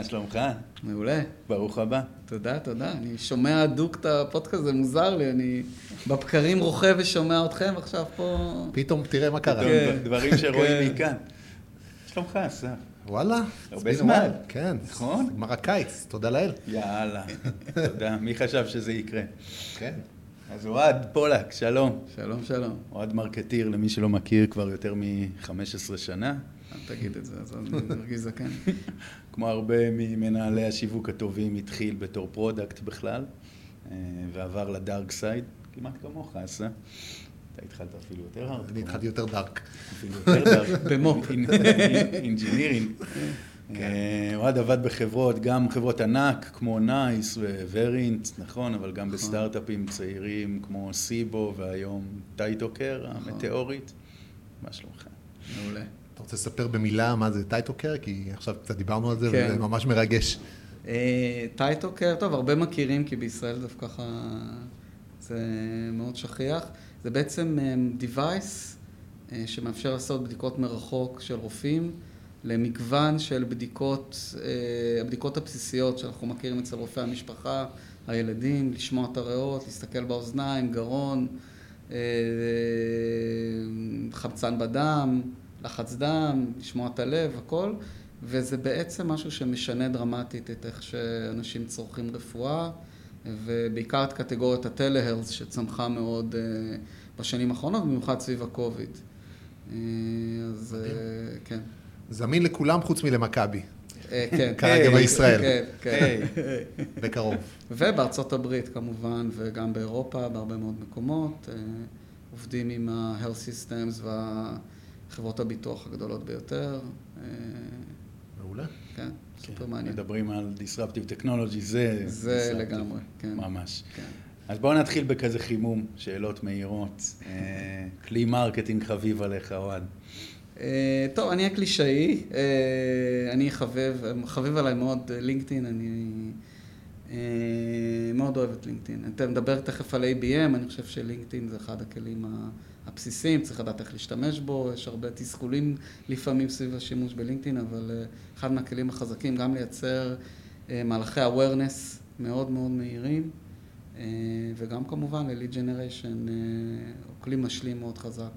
מה שלומך? מעולה. ברוך הבא. תודה, תודה. אני שומע הדוק את הפודקאסט, זה מוזר לי, אני בבקרים רוכב ושומע אתכם, עכשיו פה... פתאום תראה מה קרה. כן, דברים שרואים כן. מכאן. שלומך, אסף? וואלה. הרבה זמן. כן. נכון? גמר הקיץ, תודה לאל. יאללה, תודה. מי חשב שזה יקרה? כן. אז אוהד פולק, שלום. שלום, שלום. אוהד מרקטיר, למי שלא מכיר, כבר יותר מ-15 שנה. אל תגיד את זה, אז אני מרגיש זקן. כמו הרבה ממנהלי השיווק הטובים, התחיל בתור product בכלל, אה, ועבר ל dark side, כמעט כמוך, אסה. אתה התחלת אפילו יותר hard. אני התחלתי יותר dark. אפילו יותר dark. במו"פ. engineering. אוהד עבד בחברות, גם חברות ענק כמו NICE ו Verint, נכון, אבל גם בסטארט-אפים צעירים כמו סיבו והיום TytoCare המטאורית. מה שלומך? מעולה. אתה רוצה לספר במילה מה זה TytoCare? כי עכשיו קצת דיברנו על זה, כן. וזה ממש מרגש. אה, TytoCare, טוב, הרבה מכירים, כי בישראל דווקא ככה זה מאוד שכיח. זה בעצם אה, device אה, שמאפשר לעשות בדיקות מרחוק של רופאים למגוון של בדיקות, הבדיקות הבסיסיות שאנחנו מכירים אצל רופאי המשפחה, הילדים, לשמוע את הריאות, להסתכל באוזניים, גרון, חמצן בדם, לחץ דם, לשמוע את הלב, הכל. וזה בעצם משהו שמשנה דרמטית את איך שאנשים צורכים רפואה, ובעיקר את קטגוריית הטלהרס שצמחה מאוד אה, בשנים האחרונות, במיוחד סביב הקוביד. אה, אז אה, כן. זמין לכולם חוץ מלמכבי, כן. כרגע בישראל. כן, כן. בקרוב. ובארצות הברית כמובן, וגם באירופה, בהרבה מאוד מקומות. עובדים עם ה-health systems והחברות הביטוח הגדולות ביותר. אה, מעולה. כן, כן, סופר מעניין. מדברים על disruptive technology, זה... זה disruptive, לגמרי, כן. ממש. כן. אז בואו נתחיל בכזה חימום, שאלות מהירות. אה, כלי marketing חביב עליך, אוהד. אה, טוב, אני הקלישאי, אני חביב, חביב עליי מאוד לינקדאין, אני מאוד אוהב את לינקדאין. אתה מדבר תכף על ABM, אני חושב שלינקדאין זה אחד הכלים ה- הבסיסיים, צריך לדעת איך להשתמש בו, יש הרבה תסכולים לפעמים סביב השימוש בלינקדאין, אבל אה, אחד מהכלים החזקים, גם לייצר אה, מהלכי awareness מאוד מאוד מהירים, אה, וגם כמובן ל-lead generation, הוא כלי משלים מאוד חזק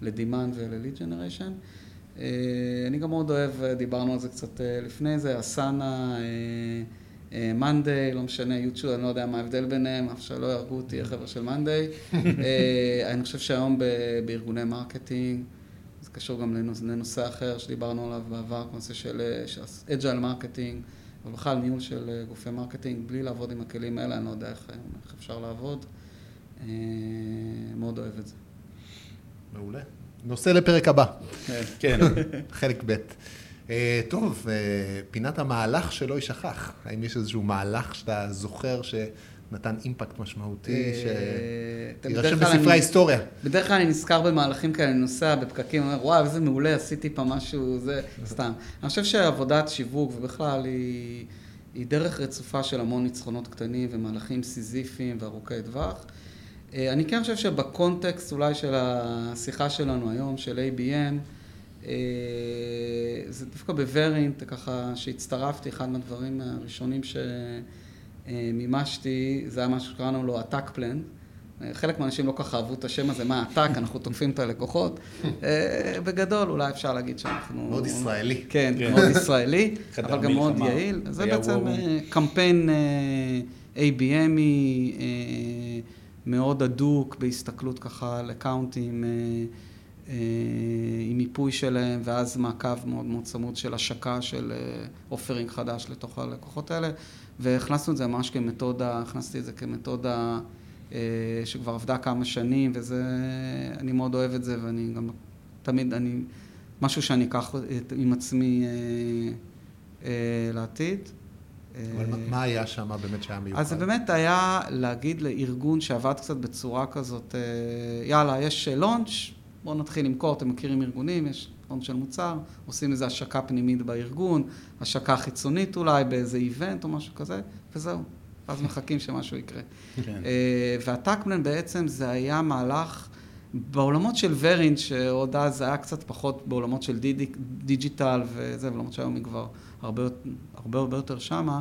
ל-demand ול-lead generation. אני גם מאוד אוהב, דיברנו על זה קצת לפני זה, Asana, Monday, לא משנה, יוטיוב, אני לא יודע מה ההבדל ביניהם, אף שלא יהרגו אותי, החבר'ה של Monday. אני חושב שהיום בארגוני marketing, זה קשור גם לנושא אחר שדיברנו עליו בעבר, נושא של agile marketing, אבל בכלל ניהול של אה, גופי marketing, בלי לעבוד עם הכלים האלה, אני לא יודע איך, איך אפשר לעבוד. אה, מאוד אוהב את זה. מעולה. נושא לפרק הבא, כן, חלק ב'. אה, טוב, אה, פינת המהלך שלא יישכח. האם יש איזשהו מהלך שאתה זוכר שנתן אימפקט משמעותי, אה, שיירשם בספרי ההיסטוריה? בדרך כלל אני נזכר במהלכים כאלה, אני נוסע בפקקים, אומר, וואו, איזה מעולה, עשיתי פה משהו, זה סתם. אני חושב שעבודת שיווק, ובכלל, היא, היא דרך רצופה של המון ניצחונות קטנים ומהלכים סיזיפיים וארוכי טווח. אני כן חושב שבקונטקסט אולי של השיחה שלנו היום, של ABM, זה דווקא בוורינט, ככה שהצטרפתי, אחד מהדברים הראשונים שמימשתי, זה היה משהו שקראנו לו Attack Plan. חלק מהאנשים לא ככה אהבו את השם הזה, מה עתק, אנחנו תוקפים את הלקוחות. אה, בגדול, אולי אפשר להגיד שאנחנו... מאוד ישראלי. כן, כן. מאוד ישראלי, אבל גם מאוד. יעיל. זה בעצם. אה, קמפיין אה, ABM י אה, מאוד הדוק בהסתכלות ככה על אקאונטים, אה, אה, עם מיפוי שלהם, ואז מעקב מאוד מאוד צמוד של השקה של offering חדש לתוך הלקוחות האלה, והכנסנו את זה ממש כמתודה, הכנסתי את זה כמתודה אה, שכבר עבדה כמה שנים, וזה, אני מאוד אוהב את זה, ואני גם תמיד, אני, משהו שאני אקח עם עצמי אה, אה, לעתיד. אבל מה- אה, היה שם באמת שהיה מיוחד? אז זה באמת היה להגיד לארגון שעבד קצת בצורה כזאת, אה, יאללה, יש לונץ', בואו נתחיל למכור, אתם מכירים ארגונים, יש לונץ' של מוצר, עושים איזו השקה פנימית בארגון, השקה חיצונית אולי, באיזה איבנט או משהו כזה, וזהו. ואז מחכים שמשהו יקרה. כן. אה, והטקמן בעצם זה היה מהלך בעולמות של ורינט, שעוד אז היה קצת פחות בעולמות של דידי, digital וזה, בעולמות שהיום היא כבר הרבה הרבה, הרבה יותר שמה,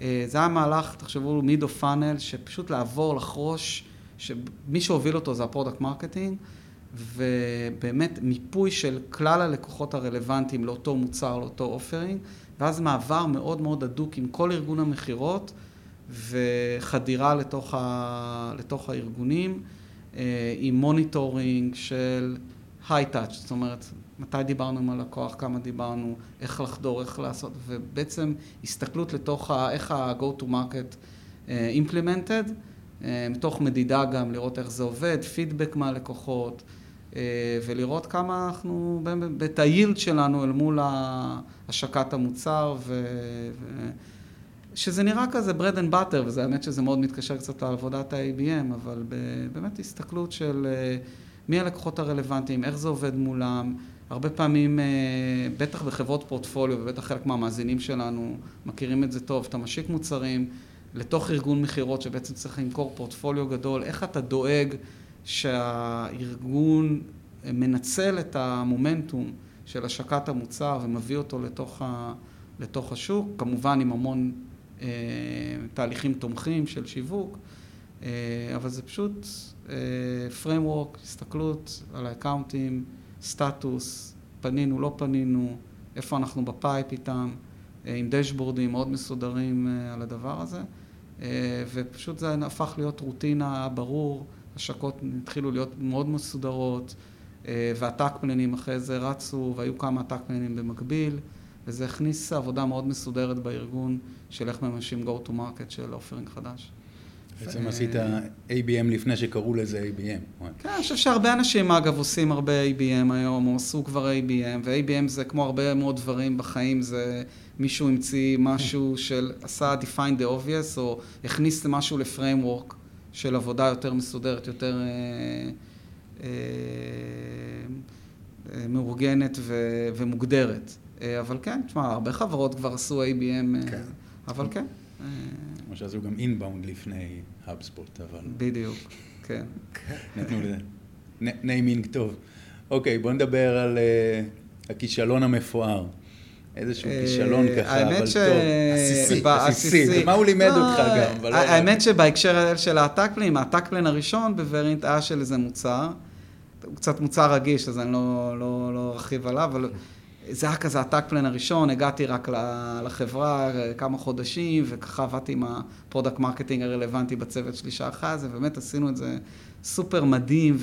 אה, זה היה מהלך, תחשבו, mid of funnel, שפשוט לעבור, לחרוש, שמי שהוביל אותו זה ה product marketing, ובאמת מיפוי של כלל הלקוחות הרלוונטיים לאותו מוצר, לאותו offering, ואז מעבר מאוד מאוד הדוק עם כל ארגון המכירות, וחדירה לתוך, ה, לתוך הארגונים, אה, עם monitoring של היי-טאץ', זאת אומרת, מתי דיברנו עם הלקוח, כמה דיברנו, איך לחדור, איך לעשות, ובעצם הסתכלות לתוך ה, איך ה-go to market אה, implemented, אה, מתוך מדידה גם, לראות איך זה עובד, פידבק מהלקוחות, ולראות כמה אנחנו, את היילד שלנו אל מול השקת המוצר. ו... שזה נראה כזה bread and butter, וזה האמת שזה מאוד מתקשר קצת לעבודת ה-ABM, אבל באמת הסתכלות של אה, מי הלקוחות הרלוונטיים, איך זה עובד מולם. הרבה פעמים, אה, בטח בחברות פורטפוליו, ובטח חלק מהמאזינים שלנו מכירים את זה טוב, אתה משיק מוצרים לתוך ארגון מכירות שבעצם צריך למכור פורטפוליו גדול, איך אתה דואג שהארגון מנצל את המומנטום של השקת המוצר ומביא אותו לתוך, ה, לתוך השוק, כמובן עם המון אה, תהליכים תומכים של שיווק, אה, אבל זה פשוט אה, framework, הסתכלות על האקאונטים, סטטוס, פנינו, לא פנינו, איפה אנחנו ב pipe איתם, עם דשבורדים מאוד מסודרים על הדבר הזה, ופשוט זה הפך להיות רוטינה ברור, השקות התחילו להיות מאוד מסודרות, וה attack plan ים אחרי זה רצו, והיו כמה attack plan ים במקביל. וזה הכניס עבודה מאוד מסודרת בארגון של איך ממשים go to market של אופרינג חדש. בעצם עשית ABM לפני שקראו לזה ABM. כן, אני חושב שהרבה אנשים אגב עושים הרבה ABM היום, או עשו כבר ABM, ו-ABM זה כמו הרבה מאוד דברים בחיים, זה מישהו המציא משהו של, עשה define the obvious, או הכניס משהו לפריימוורק של עבודה יותר מסודרת, יותר אה, אה, אה, מאורגנת ו- ומוגדרת. אבל כן, תשמע, הרבה חברות כבר עשו ABM, כן. אבל כן. כמו שעשו גם inbound לפני HubSpot, אבל... בדיוק, כן. נתנו לזה naming טוב. אוקיי, בוא נדבר על הכישלון המפואר. איזשהו כישלון ככה, אבל ש... טוב. עסיסי, עסיסי. מה הוא לימד לא, אותך גם? לא האמת שבהקשר של הטאקפלין, הטאקפלין הראשון ב Verint היה של איזה מוצר. הוא קצת מוצר רגיש, אז אני לא, לא, לא ארחיב עליו, אבל זה היה כזה ה attack plan הראשון, הגעתי רק לחברה כמה חודשים, וככה עבדתי עם ה product marketing הרלוונטי בצוות שלי שעה אחת, ובאמת עשינו את זה סופר מדהים,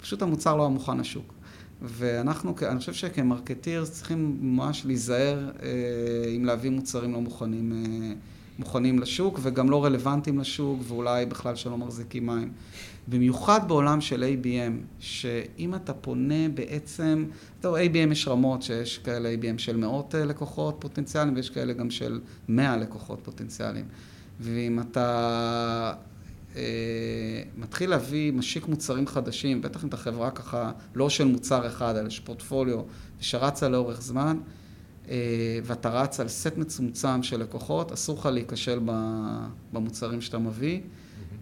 ופשוט המוצר לא היה מוכן לשוק. ואנחנו, אני חושב שכ marketers צריכים ממש להיזהר אה, אם להביא מוצרים לא מוכנים, אה, מוכנים לשוק, וגם לא רלוונטיים לשוק, ואולי בכלל שלא מחזיקים מים. במיוחד בעולם של ABM, שאם אתה פונה בעצם, טוב, ABM יש רמות, שיש כאלה ABM של מאות אה, לקוחות פוטנציאליים, ויש כאלה גם של מאה לקוחות פוטנציאליים. ואם אתה מתחיל להביא, משיק מוצרים חדשים, בטח אם אתה חברה ככה, לא של מוצר אחד, אלא של פורטפוליו, ושרצה לאורך זמן, אה, ואתה רץ על סט מצומצם של לקוחות, אסור לך להיכשל במוצרים שאתה מביא.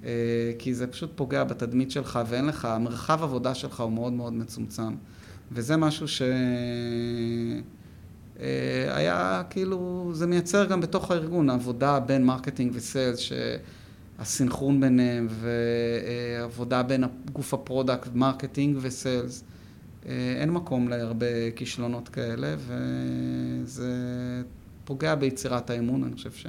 אה, כי זה פשוט פוגע בתדמית שלך ואין לך, המרחב עבודה שלך הוא מאוד מאוד מצומצם. וזה משהו שהיה אה, כאילו, זה מייצר גם בתוך הארגון, עבודה בין marketing ו sales, שהסינכרון ביניהם, ועבודה בין גוף ה product, marketing ו sales. אה, אין מקום להרבה כישלונות כאלה, וזה פוגע ביצירת האמון, אני חושב ש...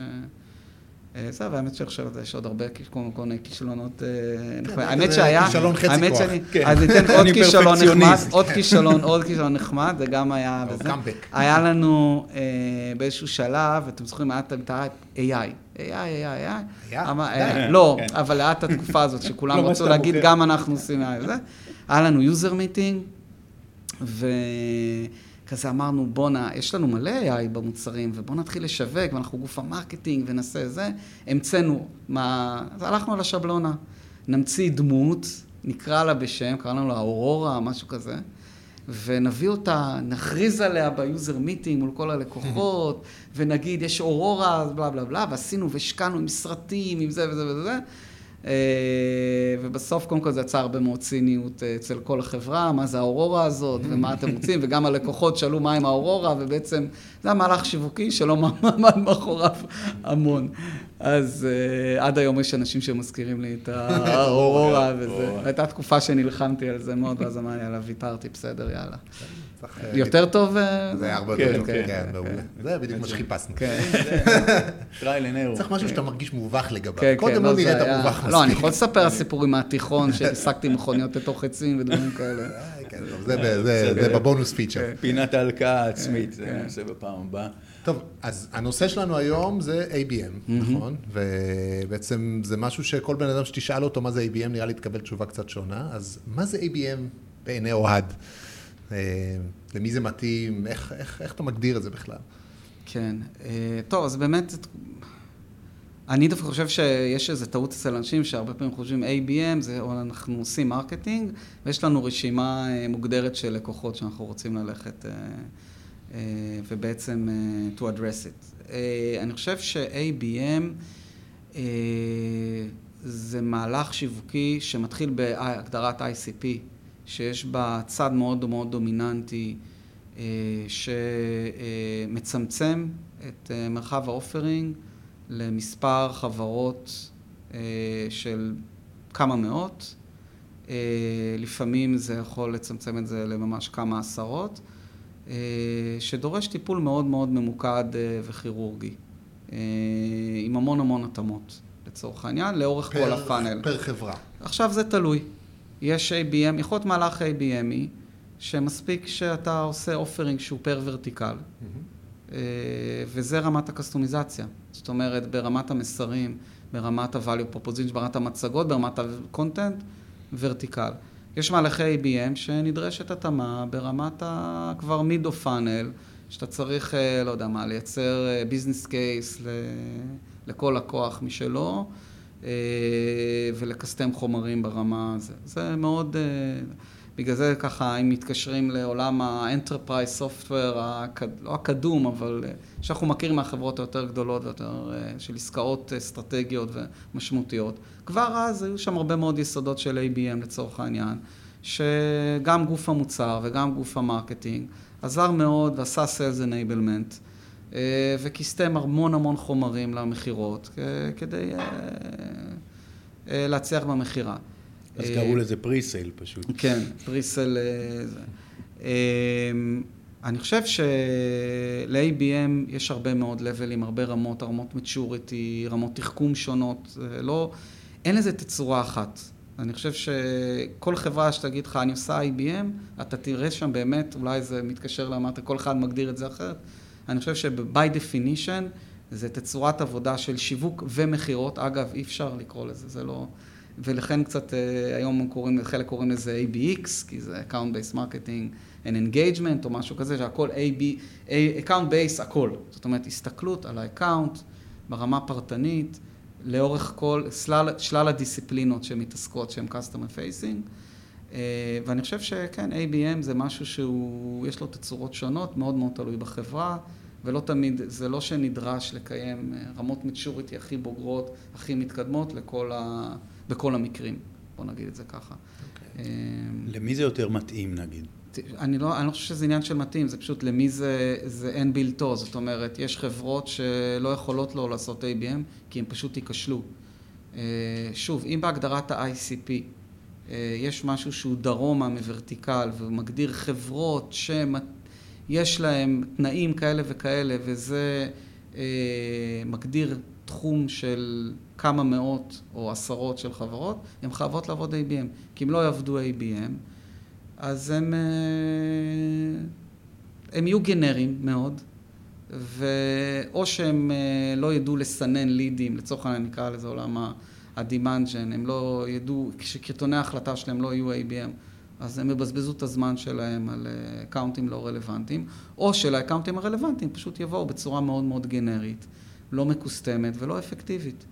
אה, זהו, והאמת שעכשיו יש עוד הרבה כל מיני כישלונות אה, נחמד. האמת שהיה, כישלון חצי כוח. כן. אז ניתן עוד כישלון נחמד, עוד כישלון, עוד כישלון נחמד, זה גם היה, וזה. היה לנו אה, באיזשהו שלב, אתם זוכרים, היה את AI. AI, AI, AI. לא, כן. אבל היה את התקופה הזאת שכולם לא רצו להגיד, גם אנחנו עושים AI. היה לנו user meeting. כזה אמרנו, בואנה, יש לנו מלא AI במוצרים, ובואו נתחיל לשווק, ואנחנו גוף ה marketing, ונעשה זה. המצאנו, מה... אז הלכנו על השבלונה. נמציא דמות, נקרא לה בשם, קראנו לה אורורה, משהו כזה, ונביא אותה, נכריז עליה ב user meeting מול כל הלקוחות, ונגיד, יש אורורה, בלה בלה בלה, ועשינו והשקענו עם סרטים, עם זה וזה וזה. ובסוף, קודם כל, זה יצר הרבה מאוד ציניות אצל כל החברה, מה זה האורורה הזאת, ומה אתם רוצים, וגם הלקוחות שאלו מה עם האורורה, ובעצם זה היה מהלך שיווקי שלא עמד מאחוריו המון. אז עד היום יש אנשים שמזכירים לי את האורורה, וזה, הייתה תקופה שנלחמתי על זה מאוד, ואז אמרתי, יאללה, ויתרתי, בסדר, יאללה. יותר טוב? זה היה הרבה יותר טוב, כן, מעולה. זה בדיוק מה שחיפשנו. צריך משהו שאתה מרגיש מובך לגביו. קודם לא נראית מובך מספיק. לא, אני יכול לספר סיפורים מהתיכון, שהעסקתי מכוניות לתוך עצים ודברים כאלה. זה בבונוס פיצ'ר. פינת ההלקאה העצמית, זה נעשה בפעם הבאה. טוב, אז הנושא שלנו היום זה ABM, נכון? ובעצם זה משהו שכל בן אדם שתשאל אותו מה זה ABM, נראה לי תקבל תשובה קצת שונה. אז מה זה ABM בעיני אוהד? למי זה מתאים? איך, איך, איך אתה מגדיר את זה בכלל? כן, טוב, אז באמת, אני דווקא חושב שיש איזו טעות אצל אנשים שהרבה פעמים חושבים ABM, זה או אנחנו עושים marketing, ויש לנו רשימה מוגדרת של לקוחות שאנחנו רוצים ללכת ובעצם to address it. אני חושב ש-ABM זה מהלך שיווקי שמתחיל בהגדרת ICP. שיש בה צד מאוד מאוד דומיננטי שמצמצם את מרחב האופרינג למספר חברות של כמה מאות. לפעמים זה יכול לצמצם את זה לממש כמה עשרות, שדורש טיפול מאוד מאוד ממוקד וכירורגי, עם המון המון התאמות, לצורך העניין, לאורך כל ה funnel. פר חברה. עכשיו זה תלוי. יש ABM, יכול להיות מהלך ABM י, שמספיק שאתה עושה offering שהוא פר vertical, וזה רמת הקסטומיזציה. זאת אומרת, ברמת המסרים, ברמת ה-value proposition, ברמת המצגות, ברמת ה-content, ורטיקל. יש מהלכי ABM שנדרשת התאמה ברמת ה... כבר מידו פאנל, שאתה צריך, לא יודע מה, לייצר ביזנס קייס לכל לקוח משלו. ולקסטם חומרים ברמה הזו. זה מאוד, בגלל זה ככה, אם מתקשרים לעולם ה-Enterprise Software, לא הקדום, אבל שאנחנו מכירים מהחברות היותר גדולות ויותר של עסקאות אסטרטגיות ומשמעותיות. כבר אז היו שם הרבה מאוד יסודות של ABM לצורך העניין, שגם גוף המוצר וגם גוף ה marketing עזר מאוד ועשה Sales Enablement. וכיסתם המון המון חומרים למכירות כדי להצליח במכירה. אז קראו לזה presale פשוט. כן, פריסייל. אני חושב של-ABM יש הרבה מאוד לבלים, הרבה רמות, רמות maturity, רמות תחכום שונות, לא, אין לזה תצורה אחת. אני חושב שכל חברה שתגיד לך, אני עושה IBM, אתה תראה שם באמת, אולי זה מתקשר לאמרת, כל אחד מגדיר את זה אחרת. אני חושב שב-by definition זה תצורת עבודה של שיווק ומכירות. אגב, אי אפשר לקרוא לזה, זה לא... ולכן קצת היום קוראים, חלק קוראים לזה ABX, כי זה account-based marketing and engagement או משהו כזה, שהכל AB, account-based הכל. זאת אומרת, הסתכלות על ה-account ברמה פרטנית, לאורך כל, שלל, שלל הדיסציפלינות שמתעסקות, שהן customer facing. ואני חושב שכן, ABM זה משהו שהוא, יש לו תצורות שונות, מאוד מאוד תלוי בחברה, ולא תמיד, זה לא שנדרש לקיים רמות maturity הכי בוגרות, הכי מתקדמות לכל ה, בכל המקרים, בוא נגיד את זה ככה. Okay. למי זה יותר מתאים נגיד? אני לא, אני לא חושב שזה עניין של מתאים, זה פשוט למי זה, זה אין בלתו, זאת אומרת, יש חברות שלא יכולות לא לעשות ABM, כי הם פשוט ייכשלו. שוב, אם בהגדרת ה-ICP, יש משהו שהוא דרומה מוורטיקל ומגדיר חברות שיש להן תנאים כאלה וכאלה וזה מגדיר תחום של כמה מאות או עשרות של חברות, הן חייבות לעבוד ABM. כי אם לא יעבדו ABM, אז הם, הם יהיו גנריים מאוד, ואו שהם לא ידעו לסנן לידים, לצורך העניין נקרא לזה עולם ה-demand gen, הם לא ידעו, כשקריטוני ההחלטה שלהם לא יהיו ABM, אז הם יבזבזו את הזמן שלהם על אקאונטים לא רלוונטיים, או שלאקאונטים הרלוונטיים פשוט יבואו בצורה מאוד מאוד גנרית, לא מקוסטמת ולא אפקטיבית.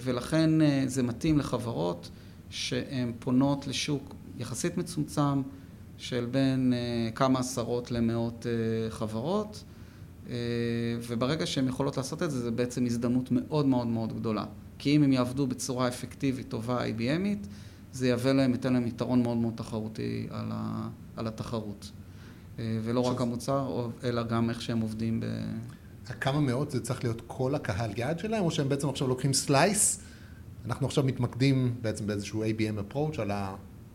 ולכן זה מתאים לחברות שהן פונות לשוק יחסית מצומצם של בין כמה עשרות למאות חברות, וברגע שהן יכולות לעשות את זה, זה בעצם הזדמנות מאוד מאוד מאוד גדולה כי אם הם יעבדו בצורה אפקטיבית, טובה, IBMית, זה יהווה להם, ייתן להם יתרון מאוד מאוד תחרותי על, ה, על התחרות. אה, ולא רק המוצר, אלא גם איך שהם עובדים ב... כמה מאות זה צריך להיות כל הקהל יעד שלהם, או שהם בעצם עכשיו לוקחים slice? אנחנו עכשיו מתמקדים בעצם באיזשהו ABM approach על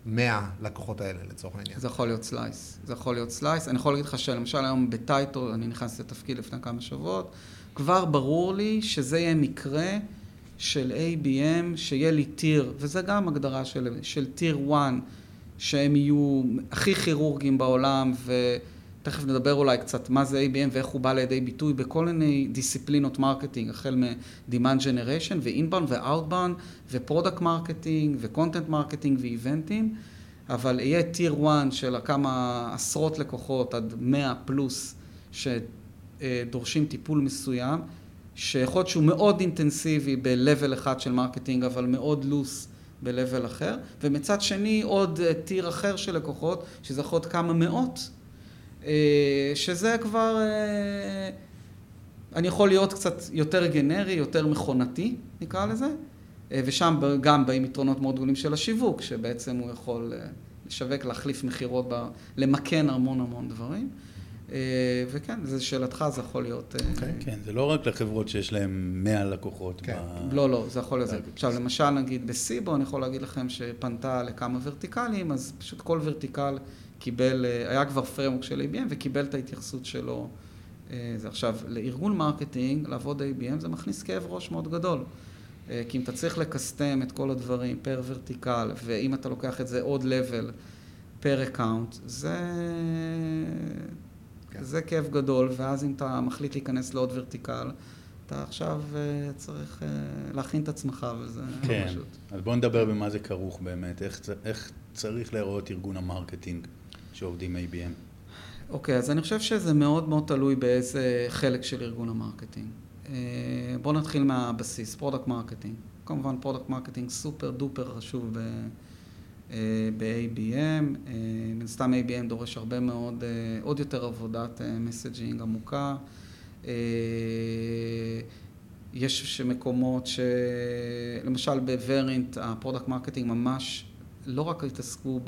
המאה לקוחות האלה לצורך העניין. זה יכול להיות slice. זה יכול להיות slice. אני יכול להגיד לך שלמשל היום בטייטו, אני נכנסתי לתפקיד לפני כמה שבועות, כבר ברור לי שזה יהיה מקרה של ABM, שיהיה לי tier, וזה גם הגדרה של, של tier 1, שהם יהיו הכי כירורגיים בעולם, ותכף נדבר אולי קצת מה זה ABM ואיך הוא בא לידי ביטוי בכל מיני דיסציפלינות marketing, החל מ-Demand Generation ו-Inbound ו-Outbound ו-Product Marketing ו-Content Marketing ואיבנטים, אבל יהיה tier 1 של כמה עשרות לקוחות עד 100 פלוס שדורשים טיפול מסוים. שיכול להיות שהוא מאוד אינטנסיבי ב-level אחד של marketing, אבל מאוד loose ב-level אחר, ומצד שני עוד tier אחר של לקוחות, שזה יכול להיות כמה מאות, שזה כבר, אה, אני יכול להיות קצת יותר גנרי, יותר מכונתי, נקרא לזה, אה, ושם גם באים יתרונות מאוד גדולים של השיווק, שבעצם הוא יכול לשווק, להחליף מכירות, למכן המון המון דברים. אה, וכן, זו שאלתך, זה יכול להיות... Okay. אה, אוקיי. כן, זה לא רק לחברות שיש להן 100 לקוחות. כן. ב... לא, לא, זה יכול להיות... עכשיו, למשל, נגיד בסיבו, אני יכול להגיד לכם שפנתה לכמה ורטיקלים, אז פשוט כל vertical קיבל, אה, היה כבר framework של ABM וקיבל את ההתייחסות שלו. זה עכשיו, לארגון marketing, לעבוד ABM זה מכניס כאב ראש מאוד גדול. כי אם אתה צריך לקסטם את כל הדברים פר vertical, ואם אתה לוקח את זה עוד level פר account, זה... כן. זה כאב גדול, ואז אם אתה מחליט להיכנס לעוד vertical, אתה עכשיו uh, צריך uh, להכין את עצמך, וזה לא כן. לא פשוט. אז בוא נדבר במה זה כרוך באמת, איך, איך צריך להיראות ארגון ה marketing שעובדים ABM. אוקיי, okay, אז אני חושב שזה מאוד מאוד תלוי באיזה חלק של ארגון ה marketing. Uh, בואו נתחיל מהבסיס, product marketing. כמובן product marketing סופר דופר חשוב ב... ב-ABM. אה, מן סתם ABM דורש הרבה מאוד, אה, עוד יותר עבודת messaging אה, עמוקה. יש מקומות שלמשל בוורינט ה product marketing ממש לא רק התעסקו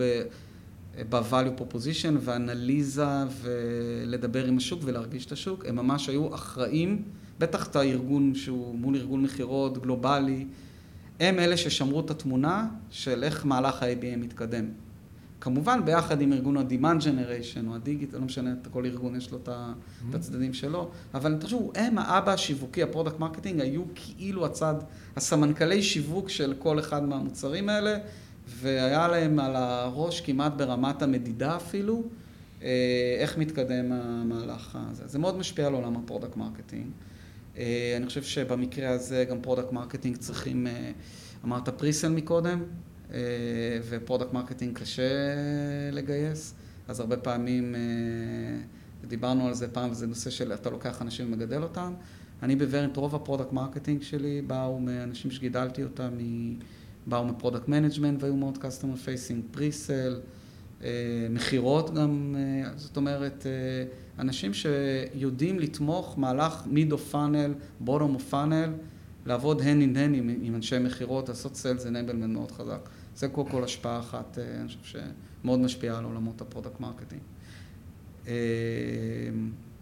ב-value proposition ואנליזה ולדבר עם השוק ולהרגיש את השוק, הם ממש היו אחראים, בטח את הארגון שהוא מול ארגון מכירות גלובלי, הם אלה ששמרו את התמונה של איך מהלך ה-ABM מתקדם. כמובן ביחד עם ארגון ה-Demand Generation או הדיגיטל, לא משנה, כל ארגון יש לו את mm-hmm. הצדדים שלו, אבל תחשבו, הם האבא השיווקי, ה product marketing, היו כאילו הצד, הסמנכלי שיווק של כל אחד מהמוצרים האלה, והיה להם על הראש כמעט ברמת המדידה אפילו, אה, איך מתקדם המהלך הזה. זה מאוד משפיע על עולם ה product marketing. אה, אני חושב שבמקרה הזה גם product marketing צריכים, אה, אמרת presale מקודם, ו product marketing קשה לגייס, אז הרבה פעמים, דיברנו על זה פעם, זה נושא של אתה לוקח אנשים ומגדל אותם. אני בוורנט, רוב ה product marketing שלי באו מאנשים שגידלתי אותם, באו מ product management והיו מאוד customer facing, presale, מכירות גם, זאת אומרת, אנשים שיודעים לתמוך מהלך mid of funnel, bottom of funnel, לעבוד in hand עם, עם אנשי מכירות, לעשות sales enablement מאוד חזק. זה קודם כל השפעה אחת, אה, אני חושב שמאוד משפיעה על עולמות ה product marketing.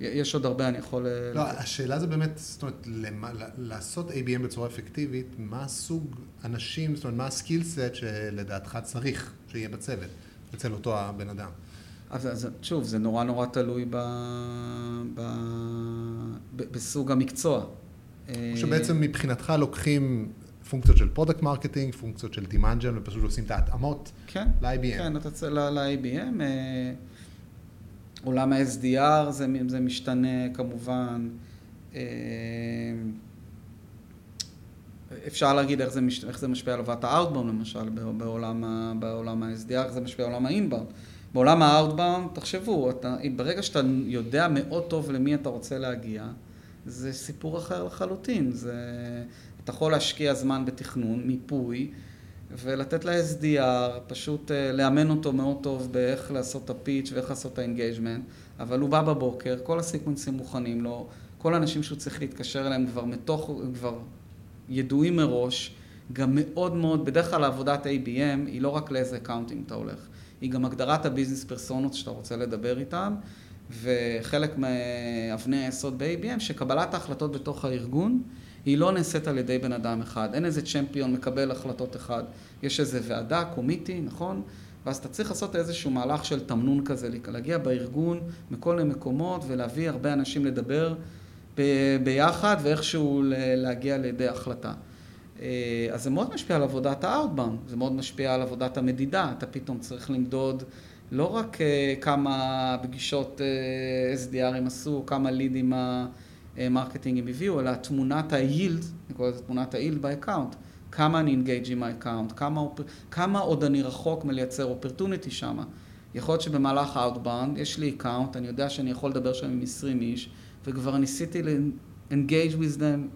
אה, יש עוד הרבה, אני יכול... אה, לא, השאלה זה באמת, זאת אומרת, למה, לעשות ABM בצורה אפקטיבית, מה הסוג אנשים, זאת אומרת, מה ה skill set שלדעתך צריך שיהיה בצוות, אצל אותו הבן אדם? אז, אז שוב, זה נורא נורא תלוי ב, ב, ב, בסוג המקצוע. או שבעצם מבחינתך לוקחים פונקציות של product marketing, פונקציות של demand gen, ופשוט עושים את ההתאמות כן, ל-ABM. כן, אתה צריך ל-ABM. עולם ה-SDR זה, זה משתנה כמובן. אה, אפשר להגיד איך זה, מש, איך זה משפיע על עבודת ה outbound למשל, בעולם, בעולם ה-SDR, איך זה משפיע על עולם ה inbound. בעולם ה-outbound, תחשבו, אתה, ברגע שאתה יודע מאוד טוב למי אתה רוצה להגיע, זה סיפור אחר לחלוטין. זה, אתה יכול להשקיע זמן בתכנון, מיפוי, ולתת ל-SDR, פשוט uh, לאמן אותו מאוד טוב באיך לעשות את ה pitch ואיך לעשות את ה engagement, אבל הוא בא בבוקר, כל ה sequence ים מוכנים לו, כל האנשים שהוא צריך להתקשר אליהם כבר מתוך, כבר ידועים מראש, גם מאוד מאוד, בדרך כלל עבודת ABM היא לא רק לאיזה account אתה הולך, היא גם הגדרת ה business פרסונות שאתה רוצה לדבר איתם, וחלק מאבני היסוד ב-ABM, שקבלת ההחלטות בתוך הארגון, היא לא נעשית על ידי בן אדם אחד. אין איזה champion מקבל החלטות אחד. יש איזה ועדה, committee, נכון? ואז אתה צריך לעשות איזשהו מהלך של תמנון כזה, להגיע בארגון מכל מיני מקומות ולהביא הרבה אנשים לדבר ב- ביחד ואיכשהו להגיע לידי החלטה. אה, אז זה מאוד משפיע על עבודת ה outbound, זה מאוד משפיע על עבודת המדידה, אתה פתאום צריך למדוד לא רק אה, כמה פגישות אה, SDR הם עשו, כמה לידים ה marketing הם הביאו, אלא תמונת ה-yield, אני קורא לזה תמונת ה-yield ב account. כמה אני engaged עם ה account, כמה, כמה עוד אני רחוק מלייצר opportunity שם. יכול להיות שבמהלך ה outbound יש לי account, אני יודע שאני יכול לדבר שם עם 20 איש, וכבר ניסיתי ל-engage with them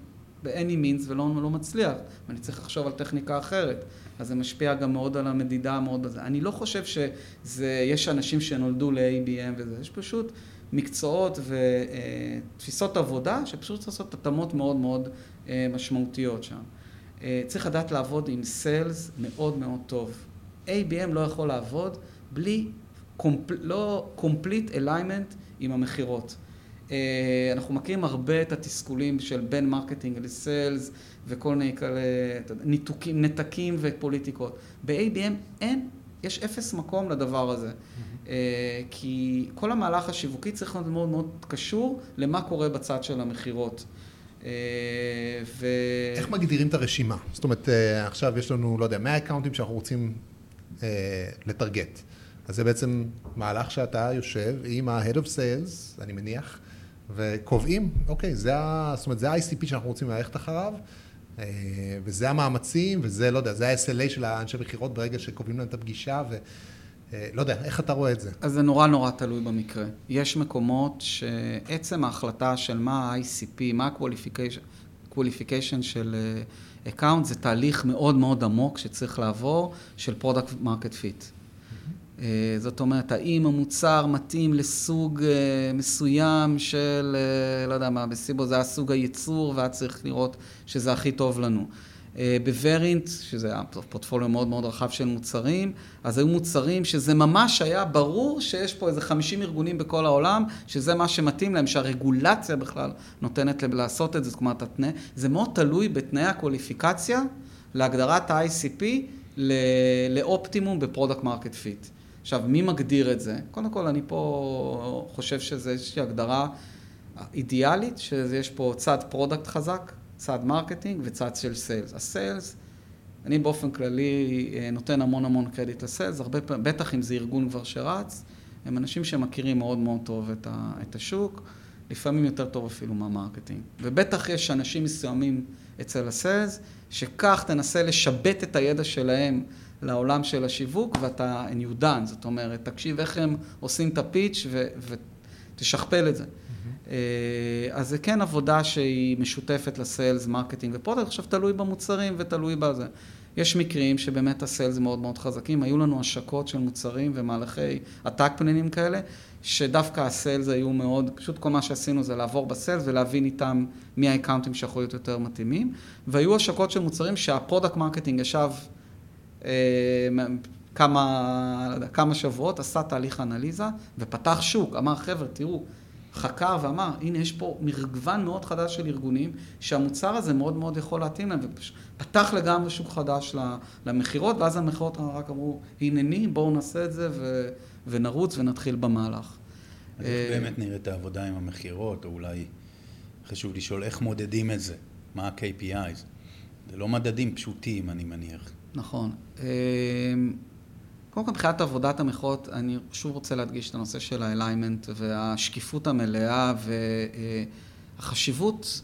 ב-any means ולא לא מצליח, ואני צריך לחשוב על טכניקה אחרת. אז זה משפיע גם מאוד על המדידה, מאוד בזה. אני לא חושב שיש אנשים שנולדו ל-ABM וזה, יש פשוט מקצועות ותפיסות עבודה שפשוט צריך לעשות התאמות מאוד מאוד אה, משמעותיות שם. אה, צריך לדעת לעבוד עם סיילס מאוד מאוד טוב. ABM לא יכול לעבוד בלי. לא complete alignment עם המכירות. אה, אנחנו מכירים הרבה את התסכולים של בין marketing ל sales וכל מיני כאלה ניתוקים, נתקים ופוליטיקות. ב-ABM אין, יש אפס מקום לדבר הזה. Mm-hmm. כי כל המהלך השיווקי צריך להיות מאוד מאוד קשור למה קורה בצד של המכירות. אה, ו... איך מגדירים את הרשימה? זאת אומרת, אה, עכשיו יש לנו, לא יודע, 100 account ים שאנחנו רוצים אה, לטרגט. אז זה בעצם מהלך שאתה יושב עם ה-Head of Sales, אני מניח, וקובעים, אוקיי, זה, ה, זאת אומרת, זה ה-ICP שאנחנו רוצים ללכת אחריו, אה, וזה המאמצים, וזה, לא יודע, זה ה-SLA של האנשי מכירות ברגע שקובעים להם את הפגישה, ו... אה, לא יודע, איך אתה רואה את זה? אז זה נורא נורא תלוי במקרה. יש מקומות שעצם ההחלטה של מה ה-ICP, מה ה-qualification של account, אה, זה תהליך מאוד מאוד עמוק שצריך לעבור, של product market fit. זאת אומרת, האם המוצר מתאים לסוג מסוים של, לא יודע מה, ב Seebo זה היה סוג הייצור, והיה צריך לראות שזה הכי טוב לנו. אה, ב Verint, שזה היה פורטפוליו מאוד מאוד רחב של מוצרים, אז היו מוצרים שזה ממש היה ברור שיש פה איזה 50 ארגונים בכל העולם, שזה מה שמתאים להם, שהרגולציה בכלל נותנת להם לעשות את זה, זאת אומרת, התנא, זה מאוד תלוי בתנאי הקוליפיקציה להגדרת ה-ICP לאופטימום ב product market fit. עכשיו, מי מגדיר את זה? קודם כל, אני פה חושב שזו איזושהי הגדרה אידיאלית, שיש פה צד product חזק, צד marketing וצד של sales. ה sales, אני באופן כללי אה, נותן המון המון קרדיט ל sales, הרבה פעמים, בטח אם זה ארגון כבר שרץ, הם אנשים שמכירים מאוד מאוד טוב את, ה, את השוק, לפעמים יותר טוב אפילו מה marketing. ובטח יש אנשים מסוימים אצל ה sales, שרק תנסה לשבט את הידע שלהם לעולם של השיווק, ואתה, and you done, זאת אומרת, תקשיב איך הם עושים את ה pitch ותשכפל את זה. אה, אז זה כן עבודה שהיא משותפת ל sales, marketing ו product, עכשיו תלוי במוצרים ותלוי בזה. יש מקרים שבאמת ה sales מאוד מאוד חזקים, היו לנו השקות של מוצרים ומהלכי עתק קמפיינים כאלה, שדווקא ה sales היו מאוד, פשוט כל מה שעשינו זה לעבור ב sales ולהבין איתם מי ה account ים שיכלו להיות יותר מתאימים, והיו השקות של מוצרים שה product marketing ישב אה, כמה, לא כמה שבועות, עשה תהליך אנליזה ופתח שוק, אמר חבר'ה תראו חקר ואמר, הנה יש פה מגוון מאוד חדש של ארגונים, שהמוצר הזה מאוד מאוד יכול להתאים להם, ופתח לגמרי שוק חדש למכירות, ואז המכירות רק אמרו, הנני, בואו נעשה את זה ו, ונרוץ ונתחיל במהלך. אז איך אה, באמת נראית העבודה עם המכירות, או אולי חשוב לשאול איך מודדים את זה, מה ה-KPIs? זה לא מדדים פשוטים, אני מניח. נכון. קודם כל, מבחינת עבודת המכרות, אני שוב רוצה להדגיש את הנושא של האליימנט והשקיפות המלאה והחשיבות,